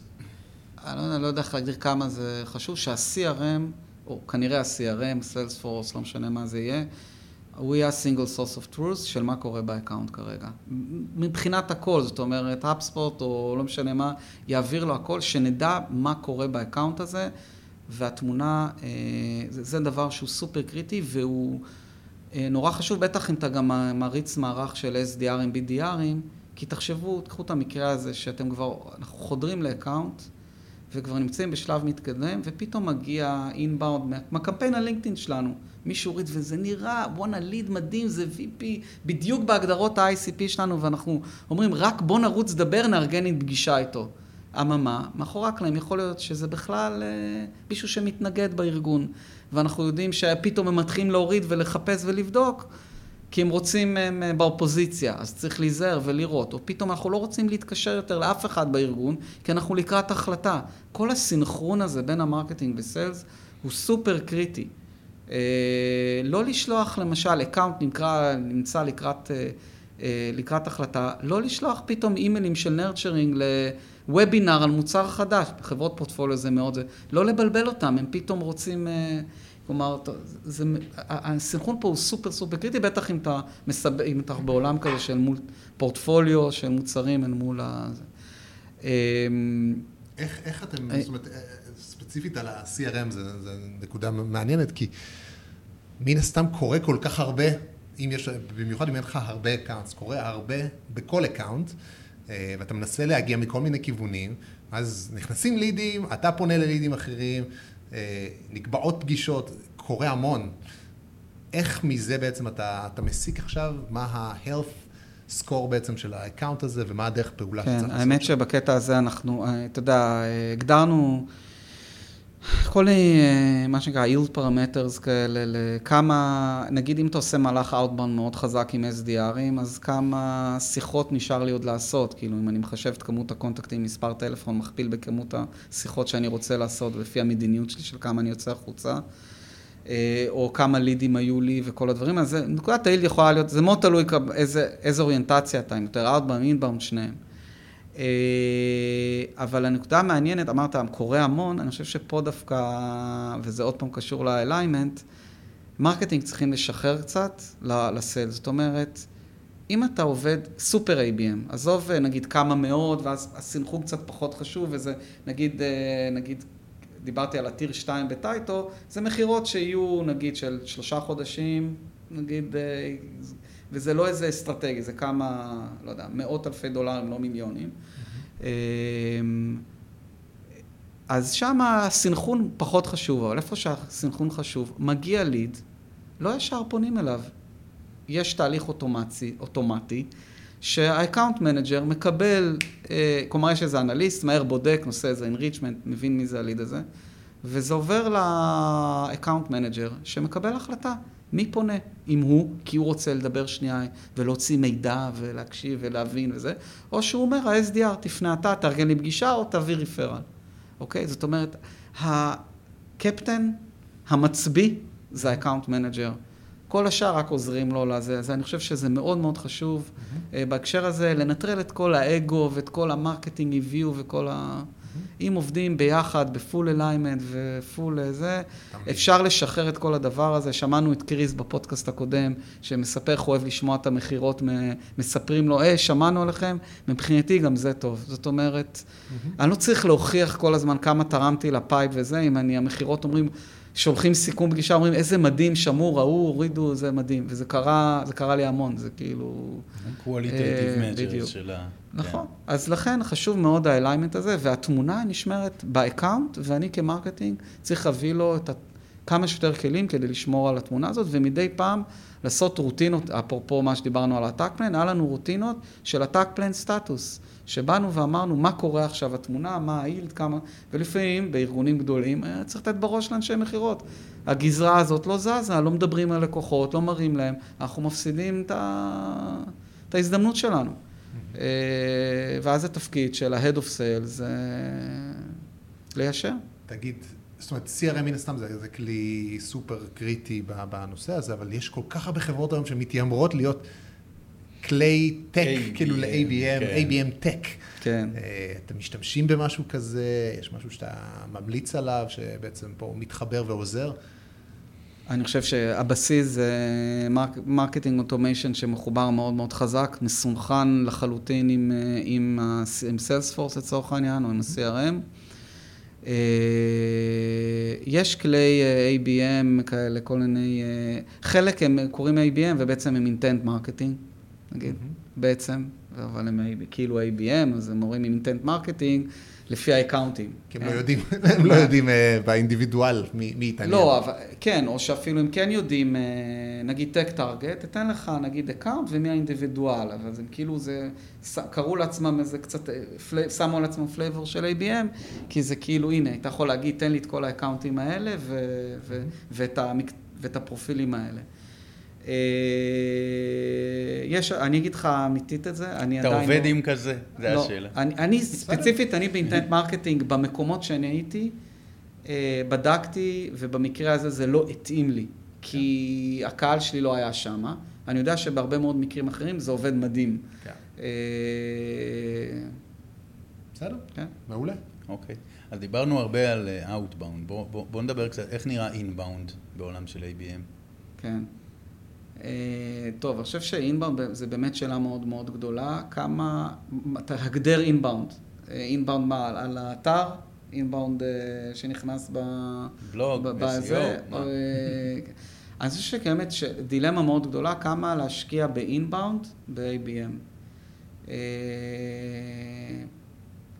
אני לא יודע, לא יודע איך להגדיר כמה זה חשוב, שה-CRM, או כנראה ה-CRM, Salesforce, לא משנה מה זה יהיה, הוא יהיה ה-single source of truth של מה קורה ב account כרגע. מבחינת הכל, זאת אומרת, HubSpot או לא משנה מה, יעביר לו הכל, שנדע מה קורה ב account הזה, והתמונה, אה, זה, זה דבר שהוא סופר קריטי והוא... אה, נורא חשוב, בטח אם אתה גם מריץ מערך של SDR ים, BDR ים, כי תחשבו, תקחו את המקרה הזה שאתם כבר, אנחנו חודרים ל account, וכבר נמצאים בשלב מתקדם, ופתאום מגיע אינבאונד מהקמפיין הלינקדאין שלנו. מישהו הוריד, וזה נראה, בואנה ליד מדהים, זה VP, בדיוק בהגדרות ה-ICP שלנו, ואנחנו אומרים, רק בוא נרוץ, דבר, נארגן עם פגישה איתו. אממה, מאחורי הקלעים יכול להיות שזה בכלל אה, מישהו שמתנגד בארגון, ואנחנו יודעים שפתאום הם מתחילים להוריד ולחפש ולבדוק, כי הם רוצים, הם אה, באופוזיציה, אז צריך להיזהר ולראות. או פתאום אנחנו לא רוצים להתקשר יותר לאף אחד בארגון, כי אנחנו לקראת החלטה. כל הסינכרון הזה בין ה marketing ו sales הוא סופר קריטי. אה, לא לשלוח למשל, account נקרא, נמצא לקראת, אה, לקראת החלטה, לא לשלוח פתאום אימיילים של nurturing לוובינר על מוצר חדש, חברות פורטפוליו זה מאוד זה, לא לבלבל אותם, הם פתאום רוצים, כלומר, זה, הסנכרון פה הוא סופר סופר קריטי, בטח אם אתה, מסב, אם אתה בעולם כזה של מול פורטפוליו, של מוצרים אל מול ה... איך, איך אתם, זאת אומרת, ספציפית על ה-CRM, זו נקודה מעניינת, כי מן הסתם קורה כל כך הרבה, אם יש, במיוחד אם אין לך הרבה accounts, קורה הרבה בכל account, אה, ואתה מנסה להגיע מכל מיני כיוונים, אז נכנסים לידים, אתה פונה ללידים אחרים, אה, נקבעות פגישות, קורה המון. איך מזה בעצם אתה, אתה מסיק עכשיו מה ה-health score בעצם של ה account הזה ומה הדרך פעולה כן, שצריך לעשות? כן, האמת שבקטע הזה אנחנו, אה, אתה יודע, הגדרנו... כל אה, מה שנקרא yield parameters כאלה, לכמה, נגיד אם אתה עושה מהלך outbound מאוד חזק עם SDR ים, אז כמה שיחות נשאר לי עוד לעשות, כאילו אם אני מחשב את כמות הקונטקטים, מספר טלפון, מכפיל בכמות השיחות שאני רוצה לעשות, לפי המדיניות שלי של כמה אני יוצא החוצה, אה, או כמה לידים היו לי וכל הדברים, אז נקודת ה yield יכולה להיות, זה מאוד תלוי איזה, איזה אוריינטציה אתה, אם יותר outbound, inbound, שניהם. אה, אבל הנקודה המעניינת, אמרת, קורה המון, אני חושב שפה דווקא, וזה עוד פעם קשור ל alignment, מרקטינג צריכים לשחרר קצת ל sales. זאת אומרת, אם אתה עובד סופר ABM, עזוב נגיד כמה מאות, ואז הסינכרון קצת פחות חשוב, וזה נגיד, אה, נגיד, דיברתי על הטיר 2 בטייטו, זה מכירות שיהיו נגיד של שלושה חודשים, נגיד, אה, וזה לא איזה אסטרטגי, זה כמה, לא יודע, מאות אלפי דולרים, לא מיליונים. Mm-hmm. אז שם הסנכרון פחות חשוב, אבל איפה שהסנכרון חשוב, מגיע ליד, לא ישר פונים אליו. יש תהליך אוטומצי, אוטומטי, שה account manager מקבל, אה, כלומר יש איזה אנליסט, מהר בודק, נושא איזה enrichment, מבין מי זה הליד הזה, וזה עובר ל account manager, שמקבל החלטה. מי פונה? אם הוא, כי הוא רוצה לדבר שנייה ולהוציא מידע ולהקשיב ולהבין וזה, או שהוא אומר, ה-SDR, תפנה אתה, תארגן לי פגישה או תביא referral. אוקיי? זאת אומרת, הקפטן, המצביא, זה ה-account manager. כל השאר רק עוזרים לו לזה. אז אני חושב שזה מאוד מאוד חשוב mm-hmm. בהקשר הזה, לנטרל את כל האגו ואת כל ה marketing הביאו וכל ה... אם עובדים ביחד ב full alignment ו full זה, אפשר לשחרר את כל הדבר הזה. שמענו את קריס בפודקאסט הקודם, שמספר איך הוא אוהב לשמוע את המכירות, מספרים לו, היי, שמענו עליכם, מבחינתי גם זה טוב. זאת אומרת, אני לא צריך להוכיח כל הזמן כמה תרמתי ל pipe וזה, אם אני, המכירות אומרים, שולחים סיכום פגישה, אומרים איזה מדהים, שמעו, ראו, הורידו, זה מדהים. וזה קרה, זה קרה לי המון, זה כאילו... qualitative measures של ה... נכון. כן. אז לכן חשוב מאוד ה alignment הזה, והתמונה נשמרת ב account, ואני כ marketing צריך להביא לו את ה... כמה שיותר כלים כדי לשמור על התמונה הזאת, ומדי פעם לעשות רוטינות, אפרופו מה שדיברנו על ה attack plan, היה לנו רוטינות של attack plan סטטוס. שבאנו ואמרנו מה קורה עכשיו התמונה, מה ה yield, כמה, ולפעמים בארגונים גדולים אה, צריך לתת בראש לאנשי מכירות. הגזרה הזאת לא זזה, לא מדברים על לקוחות, לא מראים להם, אנחנו מפסידים את, ה... את ההזדמנות שלנו. Mm-hmm. ואז התפקיד של ה-Head of Sales זה ליישר. תגיד, זאת אומרת, CRM מן הסתם זה, זה כלי סופר קריטי בנושא הזה, אבל יש כל כך הרבה חברות היום שמתיימרות להיות כלי טק, כאילו ל-ABM, כן. ABM טק. כן. אה, אתם משתמשים במשהו כזה, יש משהו שאתה ממליץ עליו, שבעצם פה מתחבר ועוזר? אני חושב שהבסיס זה marketing automation שמחובר מאוד מאוד חזק, מסונכן לחלוטין עם, אה, עם, עם Salesforce לצורך העניין, או עם ה-CRM. אה, יש כלי ABM כאלה, כל מיני, חלק הם קוראים ABM ובעצם הם intent marketing. נגיד, mm-hmm. בעצם, אבל הם כאילו ABM, אז הם מורים עם intent marketing, לפי ה accountים. כי הם לא יודעים, הם לא יודעים אה, ב individual מי יתעניין. לא, אבל, כן, או שאפילו אם כן יודעים, אה, נגיד TechTarget, תתן לך נגיד account ומי ה individual, אבל זה כאילו זה, קראו לעצמם איזה קצת, אה, שמו על עצמם flavor של ABM, כי זה כאילו, הנה, אתה יכול להגיד, תן לי את כל ה accountים האלה ו, ו, ואת, המק, ואת הפרופילים האלה. יש, אני אגיד לך אמיתית את זה, אני עדיין... אתה עובד לא, עם כזה? זה לא, השאלה. אני, אני ספציפית, אני ב intent marketing, במקומות שאני הייתי, בדקתי, ובמקרה הזה זה לא התאים לי, כי הקהל שלי לא היה שם. אני יודע שבהרבה מאוד מקרים אחרים זה עובד מדהים. כן. בסדר, כן. מעולה. אוקיי. אז דיברנו הרבה על Outbound. בואו בוא, בוא נדבר קצת, איך נראה Inbound בעולם של ABM? כן. אה, טוב, אני חושב שאינבאונד זה באמת שאלה מאוד מאוד גדולה. כמה, אתה הגדר אינבאונד. אינבאונד מה, על האתר? אינבאונד אה, שנכנס ב... בלוג, בזה? אה, אני חושב שקיימת דילמה מאוד גדולה, כמה להשקיע באינבאונד ב-ABM.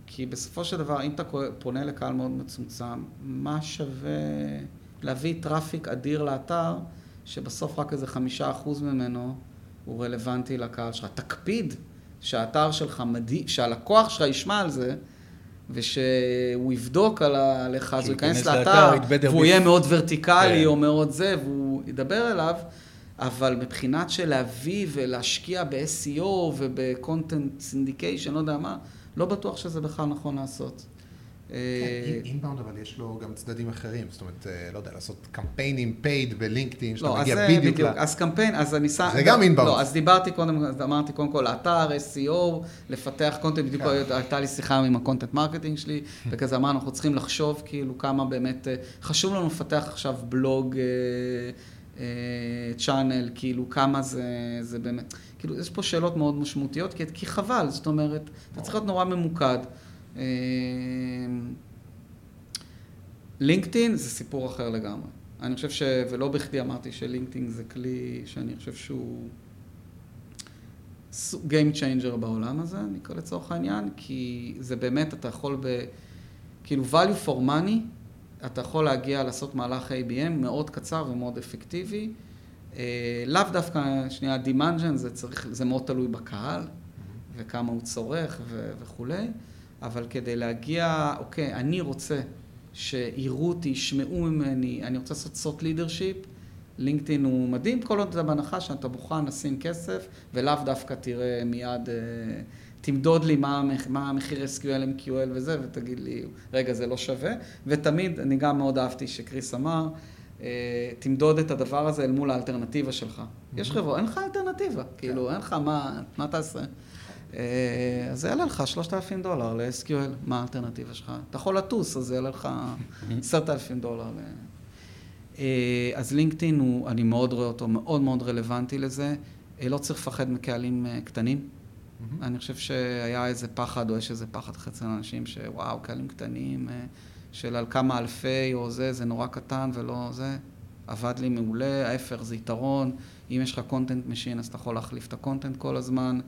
כי בסופו של דבר, אם אתה פונה לקהל מאוד מצומצם, מה שווה להביא traffic אדיר לאתר? שבסוף רק איזה חמישה אחוז ממנו הוא רלוונטי לקהל שלך. תקפיד שהאתר שלך מדהים, שהלקוח שלך ישמע על זה, ושהוא יבדוק עליך, אז הוא ייכנס לאתר, והוא יהיה מאוד ורטיקלי כן. או מאוד זה, והוא ידבר אליו, אבל מבחינת של להביא ולהשקיע ב-SEO וב-content syndication, לא יודע מה, לא בטוח שזה בכלל נכון לעשות. inbound, אה, אבל יש לו גם צדדים אחרים, זאת אומרת, אה, לא יודע, לעשות קמפיינים paid ב LinkedIn, שאתה לא, מגיע בדיוק ל... אז קמפיין, אז אני שם... זה גם inbound. לא, אז דיברתי קודם, אמרתי קודם כל, אתר, SEO, לפתח content, בדיוק כן. הייתה לי שיחה עם ה content marketing שלי, וכזה אמרנו, אנחנו צריכים לחשוב כאילו כמה באמת, אה, חשוב לנו לפתח עכשיו בלוג, צ'אנל, כאילו כמה זה, זה באמת, כאילו יש פה שאלות מאוד משמעותיות, כי חבל, זאת אומרת, אתה צריך להיות נורא ממוקד. לינקדאין אמ, זה סיפור אחר לגמרי. אני חושב ש... ולא בכדי אמרתי שלינקדאין זה כלי שאני חושב שהוא Game changer בעולם הזה, נקרא לצורך העניין, כי זה באמת, אתה יכול ב... כאילו value for money, אתה יכול להגיע לעשות מהלך ABM מאוד קצר ומאוד אפקטיבי. אה, לאו דווקא, שנייה, demand gen, זה צריך, זה מאוד תלוי בקהל, וכמה הוא צורך ו- וכולי. אבל כדי להגיע, אוקיי, אני רוצה שיראו אותי, ישמעו ממני, אני רוצה לעשות thought leadership, LinkedIn הוא מדהים, כל עוד אתה בהנחה שאתה מוכן לשים כסף, ולאו דווקא תראה מיד, אה, תמדוד לי מה, מה המחיר SQL, MQL וזה, ותגיד לי, רגע, זה לא שווה. ותמיד, אני גם מאוד אהבתי שקריס אמר, אה, תמדוד את הדבר הזה אל מול האלטרנטיבה שלך. יש חברה, אין לך אלטרנטיבה, כאילו, אין לך מה, מה תעשה? אה, אז זה יעלה לך 3,000 דולר ל-SQL, מה האלטרנטיבה שלך? אתה יכול לטוס, אז זה יעלה לך 10,000 דולר. אה, אז לינקדאין, הוא, אני מאוד רואה אותו, מאוד מאוד רלוונטי לזה. אה, לא צריך לפחד מקהלים קטנים. אני חושב שהיה איזה פחד, או יש איזה פחד אצל אנשים, שוואו, קהלים קטנים, של על כמה אלפי או זה, זה נורא קטן ולא זה. עבד לי מעולה, ההפך זה יתרון. אם יש לך content machine, אז אתה יכול להחליף את ה content כל הזמן.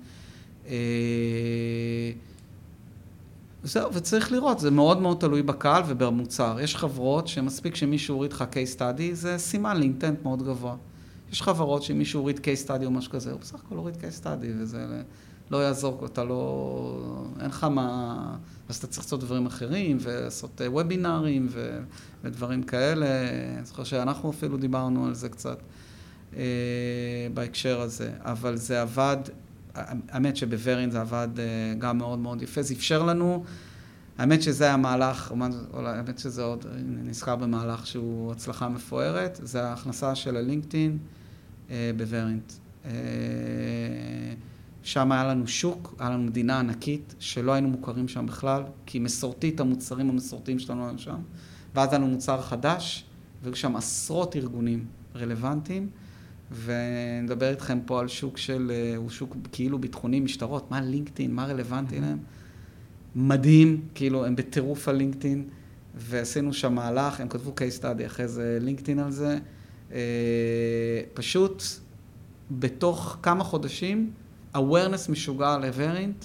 אה, זהו, וצריך לראות, זה מאוד מאוד תלוי בקהל ובמוצר. יש חברות שמספיק שמישהו הוריד לך case study, זה סימן ל intent מאוד גבוה. יש חברות שמישהו הוריד case study או משהו כזה, הוא בסך הכל הוריד case study, וזה לא יעזור, אתה לא... אין לך מה... אז אתה צריך לעשות דברים אחרים, ולעשות וובינארים ו... ודברים כאלה. אני זוכר שאנחנו אפילו דיברנו על זה קצת אה, בהקשר הזה, אבל זה עבד האמת שבוורין זה עבד אה, גם מאוד מאוד יפה, זה אפשר לנו, האמת שזה היה מהלך, האמת שזה עוד נזכר במהלך שהוא הצלחה מפוארת, זה ההכנסה של הלינקדאין אה, בוורינט. אה, שם היה לנו שוק, היה לנו מדינה ענקית, שלא היינו מוכרים שם בכלל, כי מסורתית המוצרים המסורתיים שלנו היו שם, ואז היה לנו מוצר חדש, והיו שם עשרות ארגונים רלוונטיים. ונדבר איתכם פה על שוק של, אה, הוא שוק כאילו ביטחוני, משטרות, מה לינקדאין, מה רלוונטי להם? מדהים, כאילו, הם בטירוף על לינקדאין, ועשינו שם מהלך, הם כתבו case study אחרי זה לינקדאין על זה. אה, פשוט, בתוך כמה חודשים, awareness משוגע לווריאנט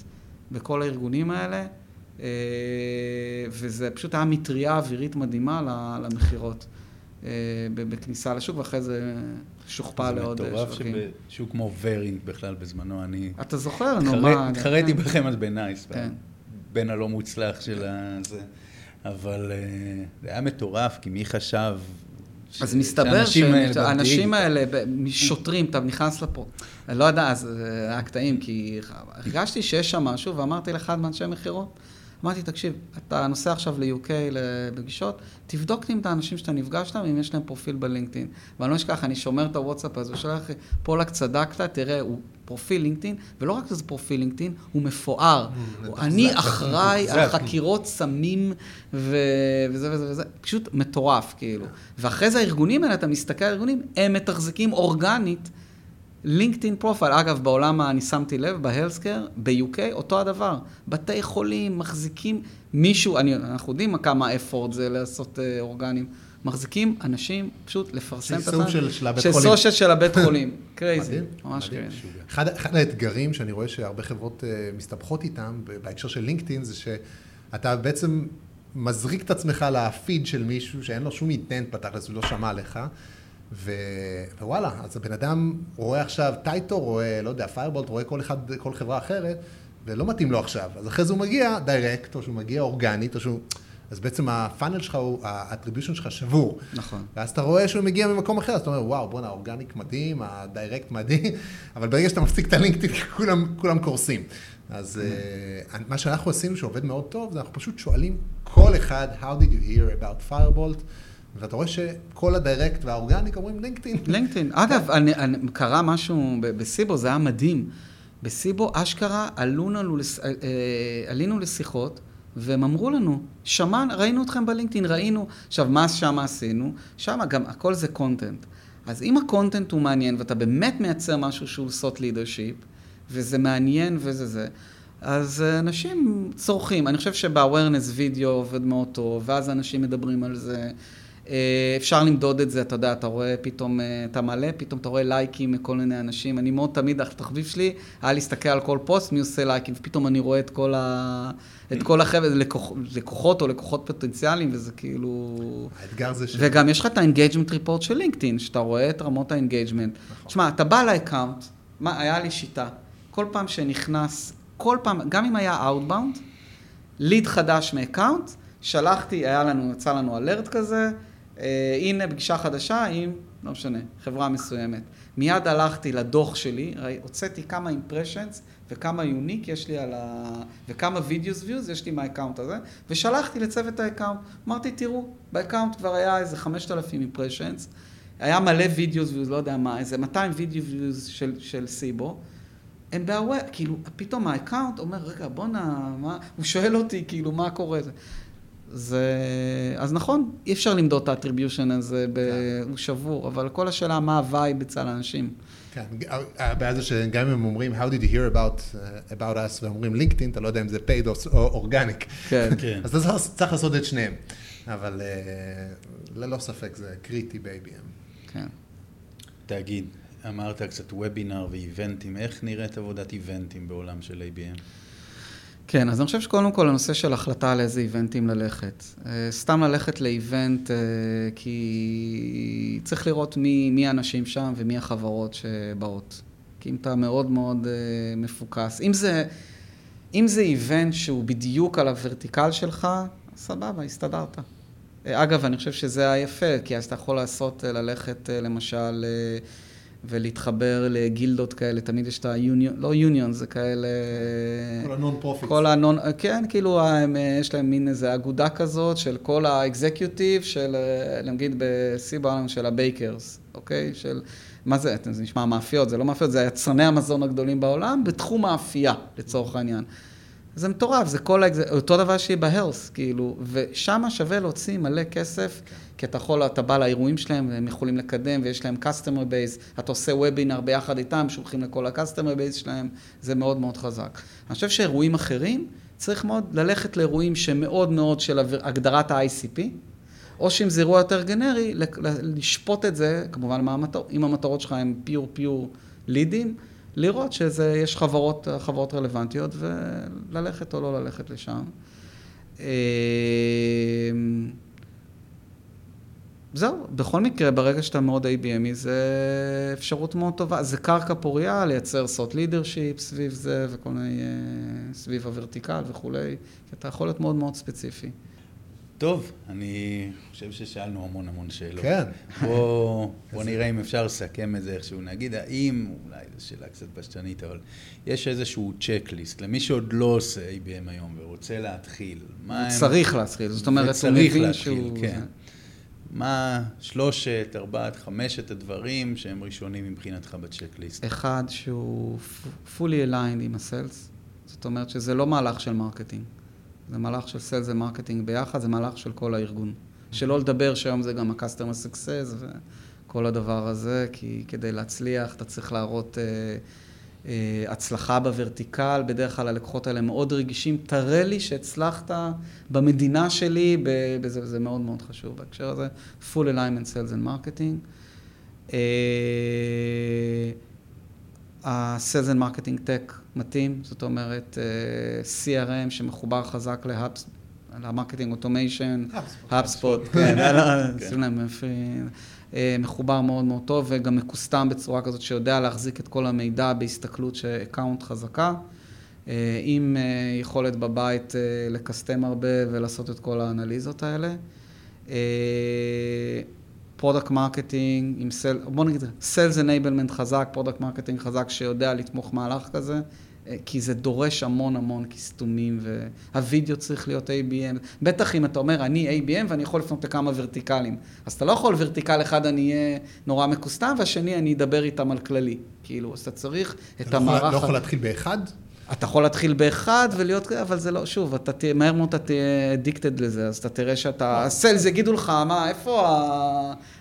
בכל הארגונים האלה, אה, וזה פשוט היה מטריה אווירית מדהימה למכירות בכניסה לשוק, ואחרי זה שוכפל לעוד אה, זה מטורף שווקים. שבשוק כמו ורינט בכלל בזמנו, אני... אתה זוכר, נו, מה... התחרתי כן. בכם אז בנייס, כן. בן הלא מוצלח של הזה. אבל אה, זה היה מטורף, כי מי חשב... ש- אז מסתבר שהאנשים האלה שוטרים, אתה נכנס לפה. אני לא יודע, אז אה, היה קטעים, כי הרגשתי שיש שם משהו, ואמרתי לאחד מאנשי מכירות, אמרתי, תקשיב, אתה נוסע עכשיו ל-UK לפגישות, תבדוק לי עם את האנשים שאתה נפגש איתם, אם יש להם פרופיל בלינקדאין. ואני לא אשכח, אני שומר את הוואטסאפ הזה, הוא שולח לי, פולק צדקת, תראה, הוא פרופיל לינקדאין, ולא רק שזה פרופיל לינקדאין, הוא מפואר. הוא- אני אחראי על. חקירות סמים. וזה וזה וזה, פשוט מטורף, כאילו. ואחרי זה הארגונים האלה, אתה מסתכל על הארגונים, הם מתחזקים אורגנית לינקדאין profile. אגב, בעולם, אני שמתי לב, ב healthcare, ב-UK, אותו הדבר. בתי חולים מחזיקים מישהו, אני, אנחנו יודעים כמה effort זה לעשות אה, organic. מחזיקים אנשים פשוט לפרסם את סוג של- של הבית של חולים. social של הבית חולים. crazy, ממש. crazy. אחד, אחד האתגרים שאני רואה שהרבה חברות uh, מסתבכות איתם בהקשר של לינקדאין זה שאתה בעצם מזריק את עצמך לפיד של מישהו שאין לו שום intent בתכלס, הוא לא שמע עליך. ו... ווואלה, אז הבן אדם רואה עכשיו טייטו, רואה, לא יודע, Firebolt, רואה כל אחד, כל חברה אחרת, ולא מתאים לו עכשיו. אז אחרי זה הוא מגיע direct, או שהוא מגיע אורגנית, או שהוא... אז בעצם ה funnel שלך, הוא- ה attribution שלך שבור. נכון. ואז אתה רואה שהוא מגיע ממקום אחר, אז אתה אומר, וואו, בואנה, ה organic מדהים, ה direct מדהים, אבל ברגע שאתה מפסיק את הלינקדאין, כולם, כולם קורסים. אז uh, מה שאנחנו עשינו, שעובד מאוד טוב, זה אנחנו פשוט שואלים כל אחד, How did you hear about Firebolt? ואתה רואה שכל ה direct וה organic אומרים לינקדאין. לינקדאין. אגב, אני, אני, קרה משהו בסיבו, זה היה מדהים. בסיבו, אשכרה, עלו לנו, לס- אה, אה, עלינו לשיחות, והם אמרו לנו, שמענו, ראינו אתכם בלינקדאין, ראינו. עכשיו, מה שם עשינו? שם גם, הכל זה content. אז אם ה content הוא מעניין, ואתה באמת מייצר משהו שהוא thought leadership, וזה מעניין וזה זה, אז אה, אנשים צורכים. אני חושב שב-awareness וידאו עובד מאוד טוב, ואז אנשים מדברים על זה. אה, אפשר למדוד את זה, אתה יודע, אתה רואה פתאום, אה, אתה מעלה, פתאום אתה רואה לייקים מכל מיני אנשים. אני מאוד תמיד, התחביב שלי היה להסתכל על כל פוסט, מי עושה לייקים, ופתאום אני רואה את כל, ה... את כל החבר'ה, לקוח... לקוחות או לקוחות פוטנציאליים, וזה כאילו... האתגר זה ש... וגם יש לך את ה-engagement report של לינקדאין, שאתה רואה את רמות ה-engagement. תשמע, אתה בא ל account, מה, היה לי שיטה, כל פעם שנכנס, כל פעם, גם אם היה Outbound, ליד חדש מ account, שלחתי, היה לנו, יצא לנו alert כזה, הנה פגישה חדשה עם, לא משנה, חברה מסוימת. מיד הלכתי לדוח שלי, ראי, הוצאתי כמה impressions וכמה unique יש לי על ה... וכמה video views יש לי מה account הזה, ושלחתי לצוות ה account. אמרתי, תראו, ב account כבר היה איזה 5,000 impressions, היה מלא video views, לא יודע מה, איזה 200 video views של, של סיבו. הם בהווי, כאילו, פתאום ה account אומר, רגע, בואנה, מה, הוא שואל אותי, כאילו, מה קורה? זה, אז נכון, אי אפשר למדוד את ה attribution הזה, ב... הוא שבור, אבל כל השאלה, מה ה vibe אצל האנשים. כן, הבעיה זה שגם אם הם אומרים, How did you hear about, uh, about us, ואומרים לינקדאין, אתה לא יודע אם זה paid או organic. כן. כן. אז אתה צריך- צריך לעשות את שניהם. אבל uh, ללא ספק זה קריטי ב-ABM. כן. תגיד, אמרת קצת וובינר ואיבנטים, איך נראית עבודת איבנטים בעולם של ABM? כן, אז אני חושב שקודם כל הנושא של החלטה על איזה איבנטים ללכת. אה, סתם ללכת לאיבנט, אה, כי צריך לראות מי, מי האנשים שם ומי החברות שבאות. כי אם אתה מאוד מאוד אה, מפוקס, אם זה, אם זה event שהוא בדיוק על ה vertical שלך, סבבה, הסתדרת. אגב, אני חושב שזה היפה, כי אז אתה יכול לעשות, ללכת למשל ולהתחבר לגילדות כאלה, תמיד יש את ה-union, לא union, זה כאלה... כל ה non-profit. כל הנון, כן, כאילו, הם, יש להם מין איזה אגודה כזאת של כל ה executive של, אה, נגיד בסיבו של ה bakers, אוקיי? של, מה זה, זה נשמע מאפיות, זה לא מאפיות, זה היצרני המזון הגדולים בעולם בתחום האפייה, לצורך העניין. זה מטורף, זה כל. אותו דבר שיהיה בהרס, כאילו, ושם שווה להוציא מלא כסף, כי אתה יכול, אתה בא לאירועים שלהם, והם יכולים לקדם, ויש להם customer base, אתה עושה וובינר ביחד איתם, שולחים לכל ה-customer base שלהם, זה מאוד מאוד חזק. אני חושב שאירועים אחרים, צריך מאוד ללכת לאירועים שמאוד מאוד של הגדרת ה-ICP, או שאם זה אירוע יותר גנרי, לשפוט את זה, כמובן, מה המטור, אם המטרות שלך הם פיור פיור לידים, לראות שיש חברות, חברות רלוונטיות וללכת או לא ללכת לשם. אה, זהו, בכל מקרה, ברגע שאתה מאוד ABMי, זה אפשרות מאוד טובה. זה קרקע פוריה לייצר סוט לידרשיפ סביב זה, וכל מיני, אה, סביב הוורטיקל וכולי, כי אתה יכול להיות מאוד מאוד ספציפי. טוב, אני חושב ששאלנו המון המון שאלות. כן. בוא, בוא נראה אם אפשר לסכם את זה איכשהו. נגיד, האם, אולי זו שאלה קצת פשטנית, אבל יש איזשהו checklist למי שעוד לא עושה ABM היום ורוצה להתחיל. מה הם... צריך להתחיל, זאת אומרת, הוא מבין להתחיל, שהוא... כן. מה שלושת, ארבעת, חמשת הדברים שהם ראשונים מבחינתך ב checklist? אחד שהוא fully aligned עם ה sales, זאת אומרת שזה לא מהלך של marketing, זה מהלך של sales ו marketing ביחד, זה מהלך של כל הארגון. שלא לדבר שהיום זה גם ה-customer success וכל הדבר הזה, כי כדי להצליח אתה צריך להראות אה, אה, הצלחה בוורטיקל, בדרך כלל הלקוחות האלה מאוד רגישים, תראה לי שהצלחת במדינה שלי, בזה, זה מאוד מאוד חשוב בהקשר הזה, full alignment sales and marketing. אה, ה-Sales and Marketing Tech מתאים, זאת אומרת אה, CRM שמחובר חזק ל marketing automation, HubSpot, כן, שים להם אה, מחובר מאוד מאוד טוב וגם מקוסטם בצורה כזאת שיודע להחזיק את כל המידע בהסתכלות ש account חזקה, אה, עם יכולת בבית לקסטם הרבה ולעשות את כל האנליזות האלה. product marketing, עם sales, בוא נגיד, sales enablement חזק, product marketing חזק שיודע לתמוך מהלך כזה, אה, כי זה דורש המון המון קיסטומים, והווידאו צריך להיות ABM. בטח אם אתה אומר, אני ABM ואני יכול לפנות לכמה ורטיקלים. אז אתה לא יכול ורטיקל אחד אני אהיה נורא מקוסטם, והשני אני אדבר איתם על כללי. כאילו, אז אתה צריך את אתה המערך... לא יכול להתחיל באחד? אתה יכול להתחיל באחד ולהיות אבל זה לא, שוב, אתה תהיה, מהר מאוד אתה תהיה אדיקטד לזה, אז אתה תראה שאתה, הסלס יגידו לך, מה, איפה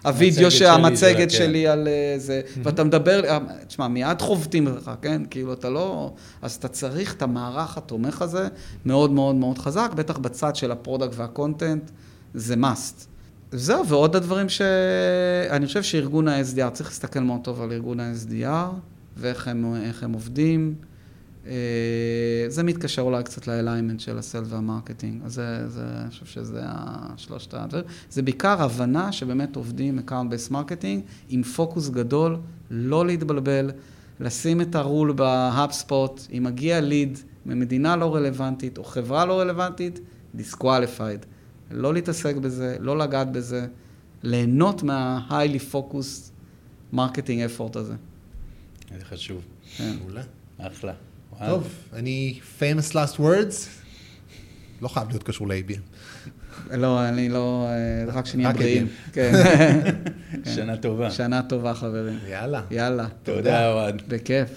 הווידאו, שלי, המצגת זה, שלי על אה, זה, ואתה מדבר, אה, תשמע, מיד חובטים לך, כן? כאילו, אתה לא, אז אתה צריך את המערך התומך הזה, מאוד מאוד מאוד חזק, בטח בצד של ה product וה content, זה must. זהו, ועוד הדברים ש... אני חושב שארגון ה-SDR, צריך להסתכל מאוד טוב על ארגון ה-SDR, ואיך הם, הם עובדים. אה, זה מתקשר אולי קצת ל alignment של ה sales וה marketing, אז זה, זה, אני חושב שזה השלושת הדברים. זה בעיקר הבנה שבאמת עובדים account-based marketing עם פוקוס גדול, לא להתבלבל, לשים את הרול בהאבספוט, אם מגיע ליד ממדינה לא רלוונטית או חברה לא רלוונטית, disqualified. לא להתעסק בזה, לא לגעת בזה, ליהנות מה-highly focused marketing effort הזה. זה חשוב. כן. מעולה. אחלה. טוב, אני famous last words, לא חייב להיות קשור ל-ABM. לא, אני לא, אה, רק שנהיה בריאים. כן. שנה טובה. שנה טובה, חברים. יאללה. יאללה. תודה, אוהד. בכיף.